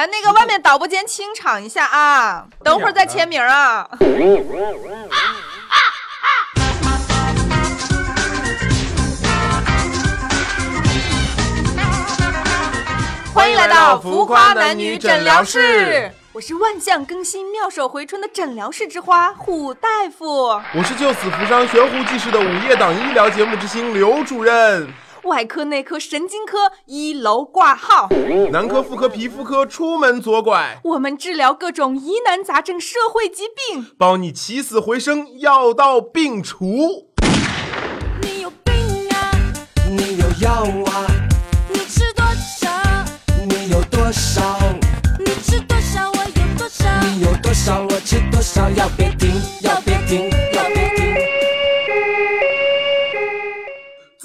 哎，那个外面导播间清场一下啊，等会儿再签名啊。欢迎来到浮夸男女诊疗室，我是万象更新、妙手回春的诊疗室之花虎大夫。我是救死扶伤、悬壶济世的午夜档医疗节目之星刘主任。外科、内科、神经科一楼挂号，男科、妇科、皮肤科出门左拐，我们治疗各种疑难杂症、社会疾病，包你起死回生，药到病除。你有病啊！你有药啊？你吃多少？你有多少？你吃多少？我有多少？你有多少？我吃多少？药别停，要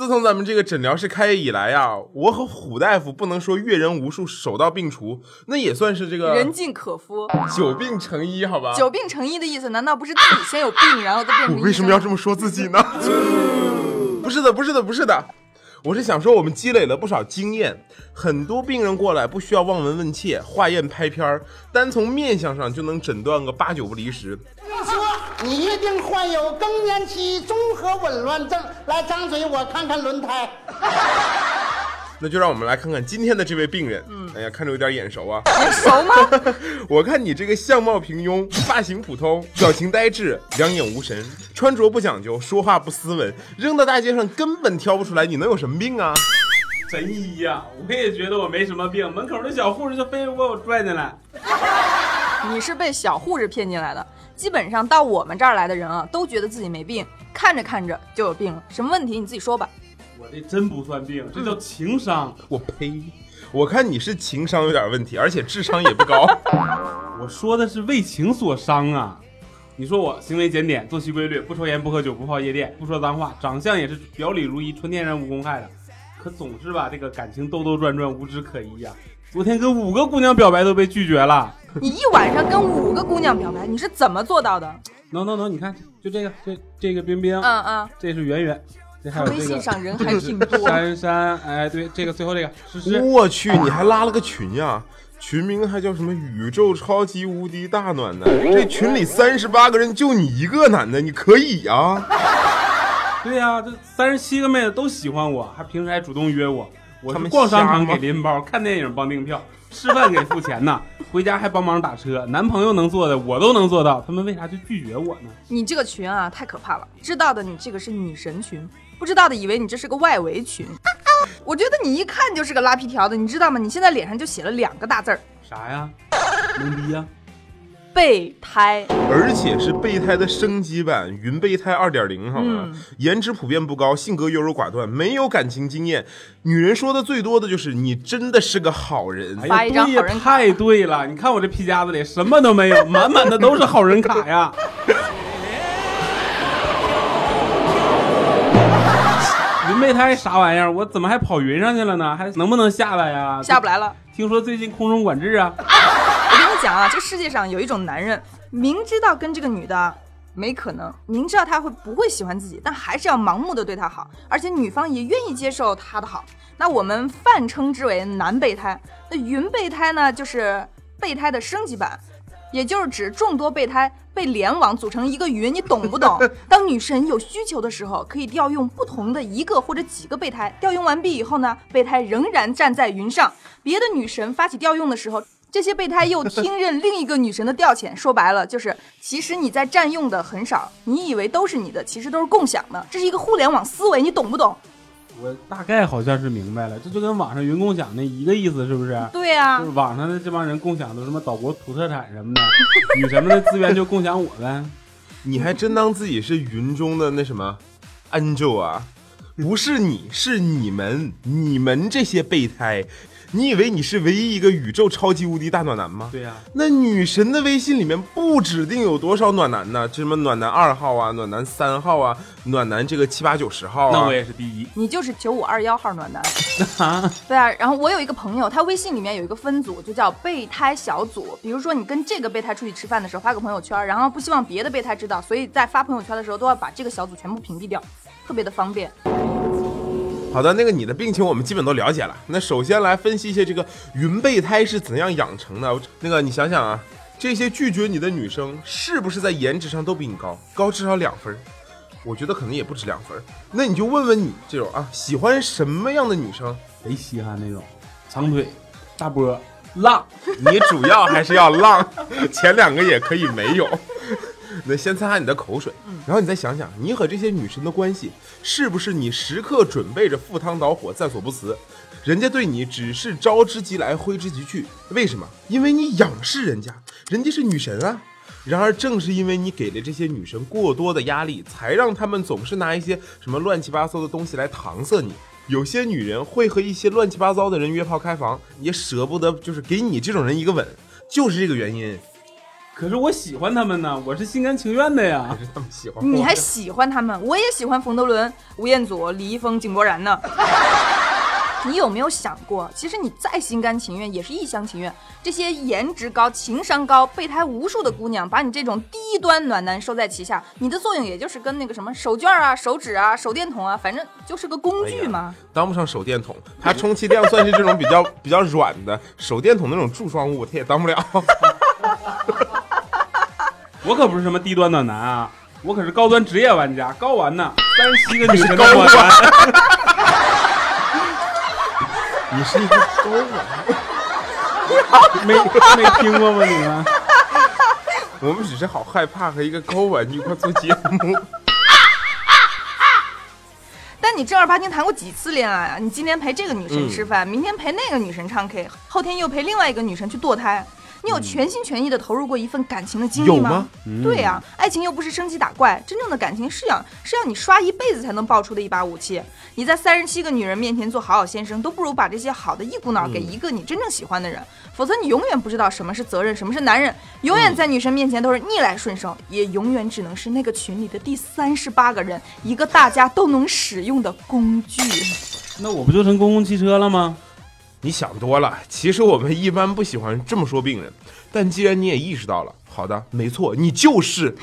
自从咱们这个诊疗室开业以来呀，我和虎大夫不能说阅人无数、手到病除，那也算是这个人尽可夫，久病成医，好吧？久病成医的意思，难道不是自己先有病，然后再变成？我为什么要这么说自己呢？不是的，不是的，不是的，我是想说，我们积累了不少经验，很多病人过来不需要望闻问切、化验拍片儿，单从面相上就能诊断个八九不离十。你一定患有更年期综合紊乱症，来张嘴我看看轮胎。那就让我们来看看今天的这位病人。嗯，哎呀，看着有点眼熟啊。眼熟吗？我看你这个相貌平庸，发型普通，表情呆滞，两眼无神，穿着不讲究，说话不斯文，扔到大街上根本挑不出来你能有什么病啊？神医呀、我也觉得我没什么病，门口的小护士就非得给我拽进来。你是被小护士骗进来的。基本上到我们这儿来的人啊，都觉得自己没病，看着看着就有病了。什么问题你自己说吧。我这真不算病，这叫情商。我呸！我看你是情商有点问题，而且智商也不高。我说的是为情所伤啊！你说我行为检点，作息规律，不抽烟，不喝酒，不泡夜店，不说脏话，长相也是表里如一，纯天然无公害的，可总是吧，这个感情兜兜转转，无枝可依呀、昨天跟五个姑娘表白都被拒绝了。你一晚上跟五个姑娘表白，你是怎么做到的？能能能，你看，就这个，这这个冰冰，嗯嗯，这是圆圆，这还有微这个信上人还挺多。珊珊，哎，对，这个最后这个诗诗。我去，你还拉了个群呀？群名还叫什么“宇宙超级无敌大暖男”？这群里三十八个人，就你一个男的，你可以呀？对呀、这三十七个妹子都喜欢我，还平时还主动约我。我他们逛商场瞎吗给拎包，看电影帮订票，吃饭给付钱呢，回家还帮忙打车。男朋友能做的我都能做到，他们为啥就拒绝我呢？你这个群啊，太可怕了！知道的你这个是女神群，不知道的以为你这是个外围群。我觉得你一看就是个拉皮条的，你知道吗？你现在脸上就写了两个大字儿啥呀？懵逼呀？“备胎而且是备胎的升级版，云备胎二点零，好吗？嗯颜值普遍不高，性格优柔寡断，没有感情经验。女人说的最多的就是你真的是个好人。哎发一张对呀好人卡太对了！你看我这皮夹子里什么都没有，满满的都是好人卡呀。云备胎啥玩意儿？我怎么还跑云上去了呢？还能不能下来呀？”，下不来了。听说最近空中管制啊？我 讲啊，这世界上有一种男人，明知道跟这个女的没可能，明知道她会不会喜欢自己，但还是要盲目的对她好，而且女方也愿意接受他的好。那我们泛称之为男备胎。那云备胎呢，就是备胎的升级版。也就是指众多备胎被联网组成一个云，你懂不懂？当女神有需求的时候，可以调用不同的一个或者几个备胎。调用完毕以后呢，备胎仍然站在云上。别的女神发起调用的时候，这些备胎又听任另一个女神的调遣。说白了，就是其实你在占用的很少，你以为都是你的，其实都是共享的。这是一个互联网思维，你懂不懂？我大概好像是明白了，这就跟网上云共享那一个意思，是不是？对呀、就是网上的这帮人共享的什么岛国土特产什么的，女神们的资源就共享我呗。你还真当自己是云中的那什么 angel 啊？不是你，是你们，你们这些备胎。你以为你是唯一一个宇宙超级无敌大暖男吗？对呀、那女神的微信里面不指定有多少暖男呢？这什么暖男二号啊，暖男三号啊，暖男这个七八九十号啊。那我也是第一。你就是九五二幺号暖男。啊，对啊，然后我有一个朋友，他微信里面有一个分组，就叫备胎小组。比如说你跟这个备胎出去吃饭的时候发个朋友圈，然后不希望别的备胎知道，所以在发朋友圈的时候都要把这个小组全部屏蔽掉，特别的方便。好的，那个你的病情我们基本都了解了。那首先来分析一下这个云备胎是怎样养成的。那个你想想啊，这些拒绝你的女生是不是在颜值上都比你高，高至少两分儿？我觉得可能也不止两分儿。那你就问问你这种啊，喜欢什么样的女生？贼稀罕那种，长腿、大波、浪。你主要还是要浪，前两个也可以没有。那先擦擦你的口水，然后你再想想，你和这些女神的关系是不是你时刻准备着赴汤蹈火，在所不辞？人家对你只是招之即来，挥之即去，为什么？因为你仰视人家，人家是女神啊。然而，正是因为你给了这些女神过多的压力，才让她们总是拿一些什么乱七八糟的东西来搪塞你。有些女人会和一些乱七八糟的人约炮开房，也舍不得就是给你这种人一个吻，就是这个原因。可是我喜欢他们呢，我是心甘情愿的呀可。是他们喜欢我你还喜欢他们？我也喜欢冯德伦、吴彦祖、李易峰、井柏然呢。你有没有想过，其实你再心甘情愿，也是一厢情愿。这些颜值高、情商高、备胎无数的姑娘，把你这种低端暖男收在旗下，你的作用也就是跟那个什么手绢啊、手指啊、手电筒啊，反正就是个工具嘛。当不上手电筒，它充其量算是这种比较比较软的手电筒那种柱状物，它也当不了。我可不是什么低端暖男啊，我可是高端职业玩家，高玩呢，三十七个女神的末端。你是一个高玩，没没听过吗？你们？我们只是好害怕和一个高玩一块做节目。但你正儿八经谈过几次恋爱啊？你今天陪这个女神吃饭，明天陪那个女神唱 K，后天又陪另外一个女神去堕胎。你有全心全意的投入过一份感情的经历吗？对呀、爱情又不是升级打怪，真正的感情是要是要你刷一辈子才能爆出的一把武器。你在三十七个女人面前做好好先生，都不如把这些好的一股脑给一个你真正喜欢的人，否则你永远不知道什么是责任，什么是男人，永远在女神面前都是逆来顺受，也永远只能是那个群里的第三十八个人，一个大家都能使用的工具。那我不就成公共汽车了吗？你想多了，其实我们一般不喜欢这么说病人，但既然你也意识到了，好的，没错，你就是。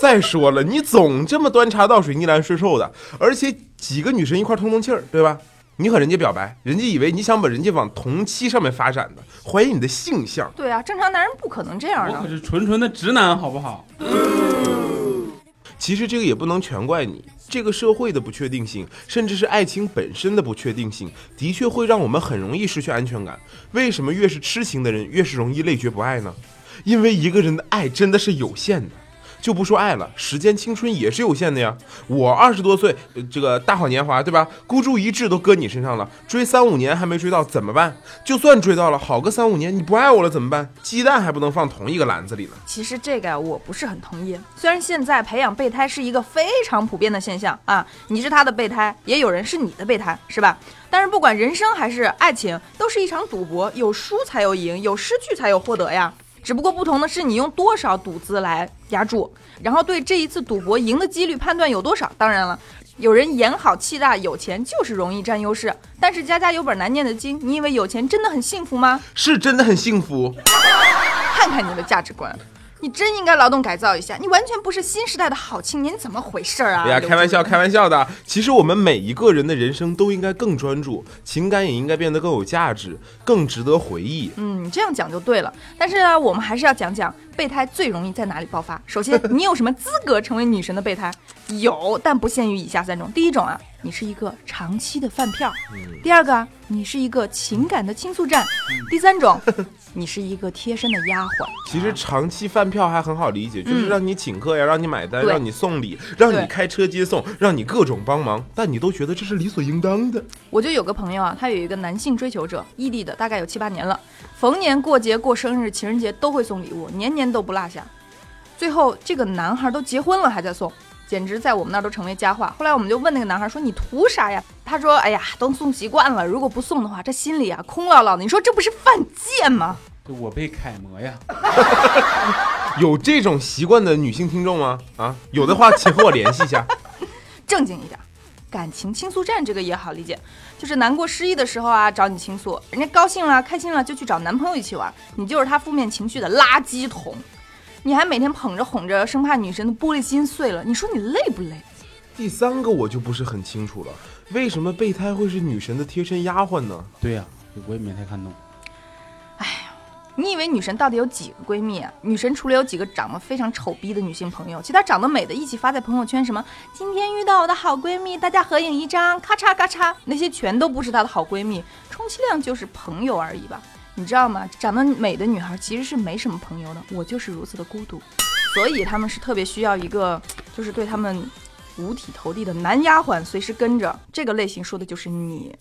再说了，你总这么端茶倒水、逆来顺受的，而且几个女生一块通通气儿，对吧？你和人家表白，人家以为你想把人家往同期上面发展的，怀疑你的性向。对啊，正常男人不可能这样的。我可是纯纯的直男，好不好？其实这个也不能全怪你，这个社会的不确定性，甚至是爱情本身的不确定性，的确会让我们很容易失去安全感。为什么越是痴情的人越是容易累觉不爱呢？因为一个人的爱真的是有限的。就不说爱了，时间青春也是有限的呀。我二十多岁，这个大好年华，对吧？孤注一掷都搁你身上了，追三五年还没追到怎么办？就算追到了，好个三五年，你不爱我了怎么办？鸡蛋还不能放同一个篮子里呢。其实这个呀，我不是很同意。虽然现在培养备胎是一个非常普遍的现象啊，你是他的备胎，也有人是你的备胎，是吧？但是不管人生还是爱情，都是一场赌博，有输才有赢，有失去才有获得呀。只不过不同的是，你用多少赌资来押注，然后对这一次赌博赢的几率判断有多少。当然了，有人眼好气大，有钱就是容易占优势。但是家家有本难念的经，你以为有钱真的很幸福吗？是真的很幸福。看看你的价值观，你真应该劳动改造一下。你完全不是新时代的好青年，你怎么回事儿啊？哎呀，开玩笑，开玩笑的。其实我们每一个人的人生都应该更专注，情感也应该变得更有价值，更值得回忆。嗯，你这样讲就对了。但是呢，我们还是要讲讲备胎最容易在哪里爆发。首先，你有什么资格成为女神的备胎？有，但不限于以下三种。第一种啊，你是一个长期的饭票；第二个啊，你是一个情感的倾诉站；第三种，你是一个贴身的丫鬟。其实长期饭票还很好理解，就是让你请客呀，让你买单，让你送礼，让你开车接送，让你各种帮忙，但你都觉得这是理所应当的。我就有个朋友啊，他有一个男性追求者，异地的，大概有七八年了，逢年过节、过生日、情人节都会送礼物，年年都不落下。最后这个男孩都结婚了还在送，简直在我们那儿都成为佳话。后来我们就问那个男孩说：“你图啥呀？”他说：“哎呀，都送习惯了，如果不送的话，这心里啊空落落的。你说这不是犯贱吗？”我被楷模呀，有这种习惯的女性听众吗？啊，有的话请和我联系一下。正经一点，感情倾诉站这个也好理解，就是难过失意的时候啊，找你倾诉；人家高兴了、开心了就去找男朋友一起玩，你就是他负面情绪的垃圾桶。你还每天捧着哄着，生怕女神的玻璃心碎了，你说你累不累？第三个我就不是很清楚了，为什么备胎会是女神的贴身丫鬟呢？对呀、我也没太看懂。哎呀你以为女神到底有几个闺蜜啊？女神除了有几个长得非常丑逼的女性朋友，其他长得美的一起发在朋友圈，什么今天遇到我的好闺蜜，大家合影一张，咔嚓咔嚓，那些全都不是她的好闺蜜，充其量就是朋友而已吧。你知道吗？长得美的女孩其实是没什么朋友的，我就是如此的孤独，所以他们是特别需要一个，就是对他们五体投地的男丫鬟随时跟着。这个类型说的就是你。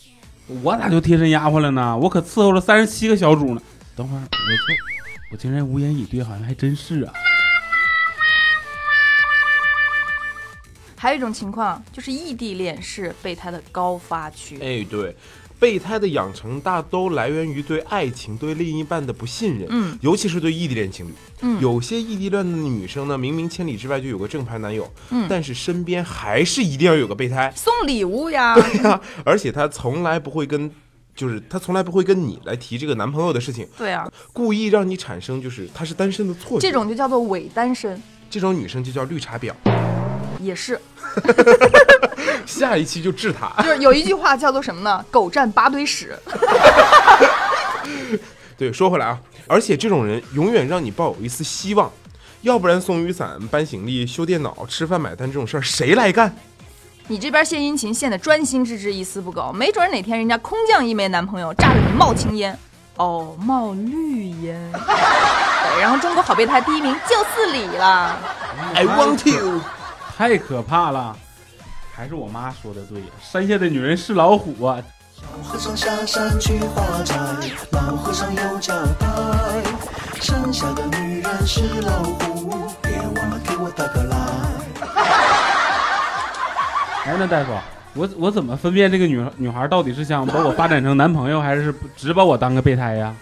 我咋就贴身丫鬟了呢？我可伺候了三十七个小主呢。等会儿，我这我竟然无言以对，好像还真是啊。还有一种情况就是异地恋是备胎的高发区。哎，对，备胎的养成大都来源于对爱情、对另一半的不信任，嗯尤其是对异地恋情侣。嗯有些异地恋的女生呢，明明千里之外就有个正牌男友，嗯但是身边还是一定要有个备胎。送礼物呀，对呀、而且她从来不会跟，就是她从来不会跟你来提这个男朋友的事情，对啊，故意让你产生就是她是单身的错觉。这种就叫做伪单身，这种女生就叫绿茶婊。也是，下一期就治他。就是有一句话叫做什么呢？狗占八堆屎。对，说回来啊，而且这种人永远让你抱有一丝希望，要不然送雨伞、搬行李、修电脑、吃饭买单这种事儿谁来干？你这边献殷勤献的专心致志，一丝不苟，没准哪天人家空降一枚男朋友，炸得你冒青烟，哦，冒绿烟。对，然后中国好备胎第一名就是你了。I want you。太可怕了。还是我妈说的对呀，山下的女人是老虎啊。小和尚下山去化斋，老和尚有交代，山下的女人是老虎，别忘了给我打个来。哎，那大夫，我我怎么分辨这个女女孩到底是想把我发展成男朋友，还是只把我当个备胎呀？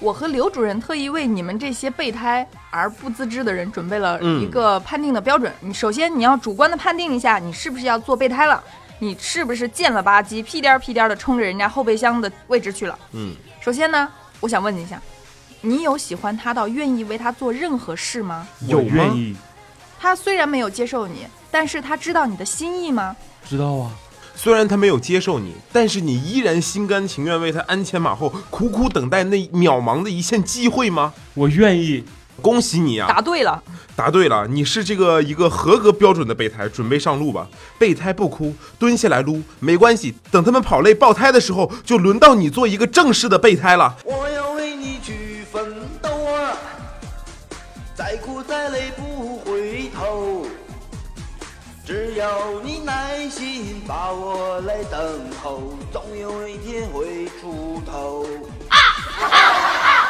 我和刘主任特意为你们这些备胎而不自知的人准备了嗯一个判定的标准。你首先你要主观的判定一下，你是不是要做备胎了？你是不是贱了吧唧、屁颠儿屁颠儿的冲着人家后备箱的位置去了？嗯，首先呢，我想问你一下，你有喜欢他到愿意为他做任何事吗？有吗我愿意，他虽然没有接受你，但是他知道你的心意吗？知道啊。虽然他没有接受你，但是你依然心甘情愿为他鞍前马后，苦苦等待那渺茫的一线机会吗？我愿意，恭喜你啊！答对了，答对了，你是这个一个合格标准的备胎，准备上路吧。备胎不哭，蹲下来撸，没关系。等他们跑累爆胎的时候，就轮到你做一个正式的备胎了。我要为你去奋斗啊，再苦再累不只要你耐心把我来等候，总有一天会出头。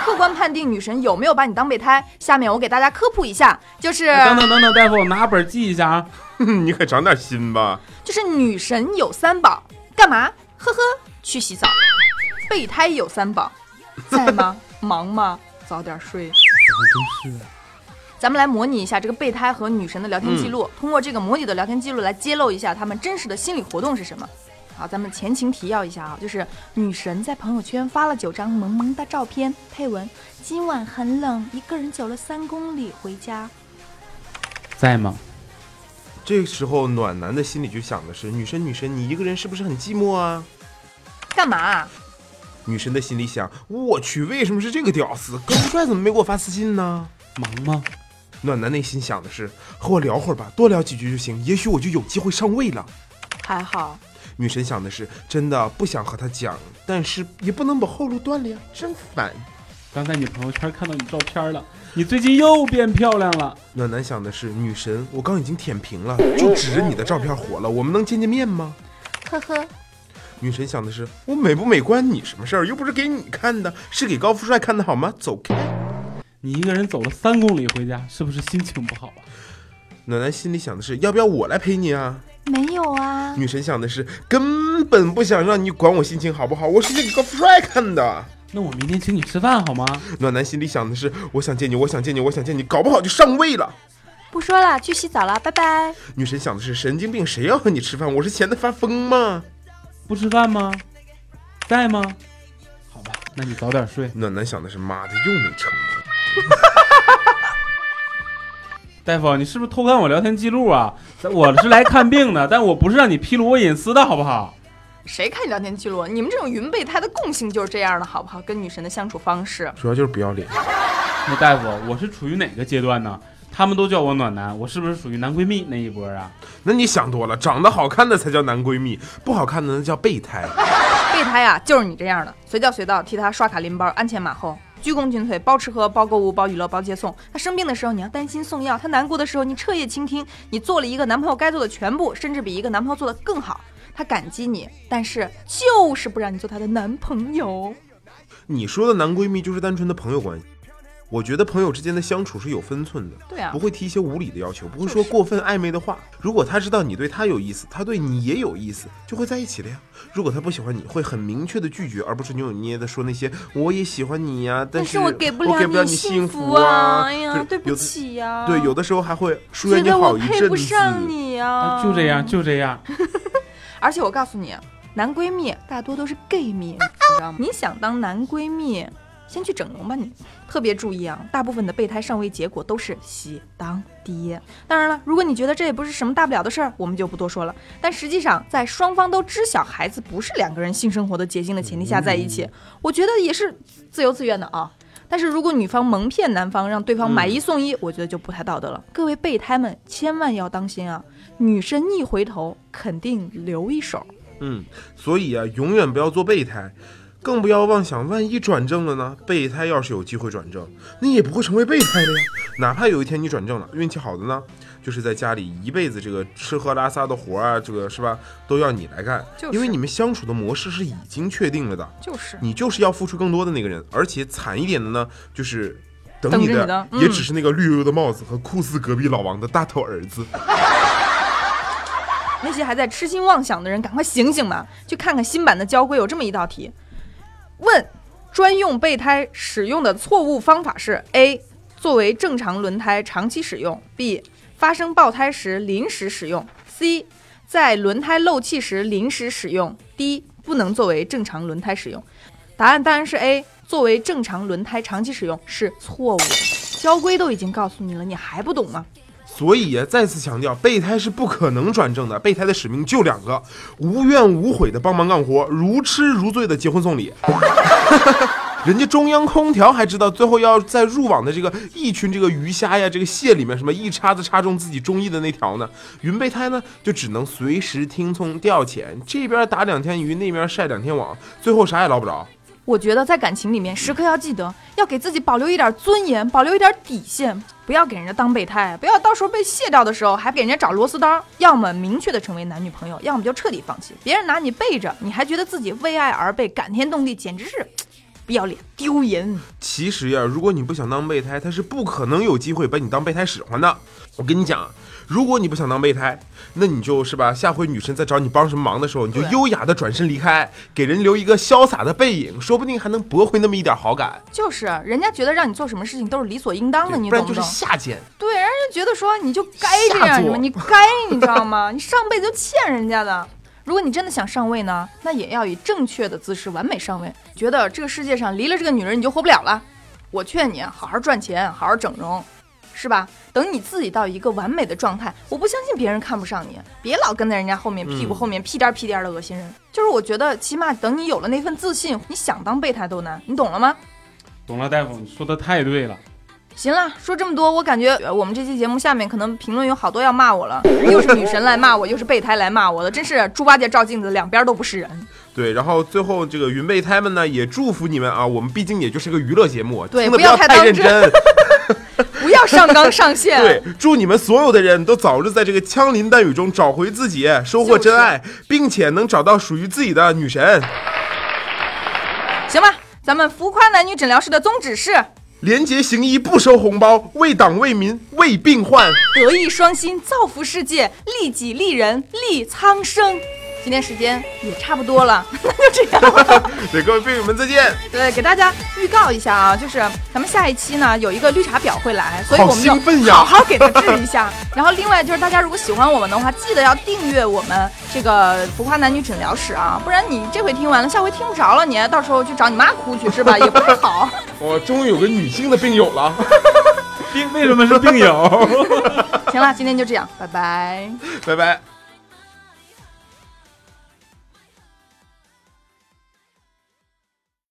客观判定女神有没有把你当备胎。下面我给大家科普一下，就是等等等等，大夫，我拿本记一下啊。你可长点心吧。就是女神有三宝，干嘛？呵呵，去洗澡。备胎有三宝，在吗？忙吗？早点睡。还真是。咱们来模拟一下这个备胎和女神的聊天记录，通过这个模拟的聊天记录来揭露一下他们真实的心理活动是什么。好，咱们前情提要一下啊，就是女神在朋友圈发了九张萌萌的照片，配文：今晚很冷，一个人走了三公里回家。在吗？这时候暖男的心里就想的是：女神，女神，你一个人是不是很寂寞啊？干嘛啊？女神的心里想：我去，为什么是这个屌丝？高富帅怎么没给我发私信呢？忙吗？暖男内心想的是：和我聊会儿吧，多聊几句就行，也许我就有机会上位了。还好，女神想的是：真的不想和他讲，但是也不能把后路断了呀，真烦。刚在你朋友圈看到你照片了，你最近又变漂亮了。暖男想的是：女神，我刚已经舔屏了，就指着你的照片火了，我们能见见面吗？呵呵。女神想的是：我美不美关你什么事儿？又不是给你看的，是给高富帅看的好吗？走开。你一个人走了三公里回家，是不是心情不好啊？暖男心里想的是：要不要我来陪你啊？没有啊，女神想的是：根本不想让你管我心情好不好，我是给高富帅看的。那我明天请你吃饭好吗？暖男心里想的是：我想见你，我想见你，我想见你，搞不好就上位了。不说了，去洗澡了，拜拜。女神想的是：神经病，谁要和你吃饭？我是闲得发疯吗？不吃饭吗？在吗？好吧，那你早点睡。暖男想的是：妈的，又没成功。大夫，你是不是偷看我聊天记录啊？我是来看病的，但我不是让你披露我隐私的好不好？谁看你聊天记录？你们这种云备胎的共性就是这样的，好不好？跟女神的相处方式，主要就是不要脸。那大夫，我是处于哪个阶段呢？他们都叫我暖男，我是不是属于男闺蜜那一波啊？那你想多了，长得好看的才叫男闺蜜，不好看的那叫备胎。备胎啊，就是你这样的，随叫随到，替他刷卡拎包，鞍前马后，鞠躬尽瘁，包吃喝，包购物，包娱乐，包接送。他生病的时候，你要担心送药；他难过的时候，你彻夜倾听。你做了一个男朋友该做的全部，甚至比一个男朋友做的更好。他感激你，但是就是不让你做他的男朋友。你说的男闺蜜就是单纯的朋友关系。我觉得朋友之间的相处是有分寸的，对啊不会提一些无理的要求，不会说过分暧昧的话。如果他知道你对他有意思，他对你也有意思，就会在一起了呀。如果他不喜欢你，会很明确的拒绝，而不是扭扭捏捏的说那些“我也喜欢你呀”，但是我给不我给不了你幸福啊，哎呀，对不起呀。对，有的时候还会疏远你觉得我好一阵配不上。你呀、啊，就这样，就这样。而且我告诉你，男闺蜜大多都是 gay 蜜，你知道吗？你想当男闺蜜，先去整容吧你。特别注意啊，大部分的备胎上位结果都是喜当爹。当然了，如果你觉得这也不是什么大不了的事儿，我们就不多说了。但实际上，在双方都知晓孩子不是两个人性生活的结晶的前提下在一起，我觉得也是自由自愿的啊。但是如果女方蒙骗男方，让对方买一送一，我觉得就不太道德了。各位备胎们，千万要当心啊！女生一回头，肯定留一手。嗯，所以啊，永远不要做备胎，更不要妄想万一转正了呢。备胎要是有机会转正，你也不会成为备胎的呀。哪怕有一天你转正了，运气好的呢，就是在家里一辈子这个吃喝拉撒的活儿啊，这个是吧，都要你来干，就是因为你们相处的模式是已经确定了的。就是你就是要付出更多的那个人，而且惨一点的呢，就是等等你的着你的嗯也只是那个绿油油的帽子和酷似隔壁老王的大头儿子。那些还在痴心妄想的人，赶快醒醒吧！去看看新版的交规，有这么一道题：问专用备胎使用的错误方法是：A. 作为正常轮胎长期使用；B. 发生爆胎时临时使用；C. 在轮胎漏气时临时使用；D. 不能作为正常轮胎使用。答案当然是 A，作为正常轮胎长期使用是错误的。交规都已经告诉你了，你还不懂吗？所以呀，再次强调，备胎是不可能转正的。备胎的使命就两个：无怨无悔的帮忙干活，如痴如醉的结婚送礼。人家中央空调还知道最后要在入网的这个一群这个鱼虾呀，这个蟹里面什么一叉子插中自己中意的那条呢？云备胎呢就只能随时听从调遣，这边打两天鱼，那边晒两天网，最后啥也捞不着。我觉得在感情里面，时刻要记得要给自己保留一点尊严，保留一点底线，不要给人家当备胎，不要到时候被卸掉的时候还给人家找螺丝刀。要么明确的成为男女朋友，要么就彻底放弃。别人拿你背着，你还觉得自己为爱而背，感天动地，简直是不要脸，丢人。其实呀，如果你不想当备胎，他是不可能有机会把你当备胎使唤的。我跟你讲，如果你不想当备胎，那你就是吧，下回女神再找你帮什么忙的时候，你就优雅的转身离开，给人留一个潇洒的背影，说不定还能驳回那么一点好感。就是人家觉得让你做什么事情都是理所应当的，你不然就是？下贱。对，人家觉得说你就该这样你该，你知道吗？你上辈子就欠人家的。如果你真的想上位呢，那也要以正确的姿势完美上位。觉得这个世界上离了这个女人你就活不了了，我劝你好好赚钱，好好整容，是吧？等你自己到一个完美的状态，我不相信别人看不上你。别老跟在人家后面屁股嗯后面屁颠屁颠的恶心人。就是我觉得，起码等你有了那份自信，你想当备胎都难。你懂了吗？懂了，大夫，你说的太对了。行了，说这么多，我感觉呃我们这期节目下面可能评论有好多要骂我了，又是女神来骂我，又是备胎来骂我的，真是猪八戒照镜子，两边都不是人。对，然后最后这个云备胎们呢，也祝福你们啊，我们毕竟也就是个娱乐节目，对不要要太认真。不要上纲上线。对，祝你们所有的人都早日在这个枪林弹雨中找回自己，收获真爱，并且能找到属于自己的女神。行吧，咱们浮夸男女诊疗室的宗旨是廉洁行医，不收红包，为党为民为病患。德艺双馨，造福世界，利己利人，利苍生。今天时间也差不多了，那 就这样了。对，各位病友们再见。对，给大家预告一下啊，就是咱们下一期呢有一个绿茶婊会来，所以我们就兴奋呀好好给他治一下。然后另外就是大家如果喜欢我们的话，记得要订阅我们这个浮夸男女诊疗室啊，不然你这回听完了，下回听不着了，你到时候去找你妈哭去是吧？也不太好。我终于有个女性的病友了。病为什么是病友？行了，今天就这样，拜拜。拜拜。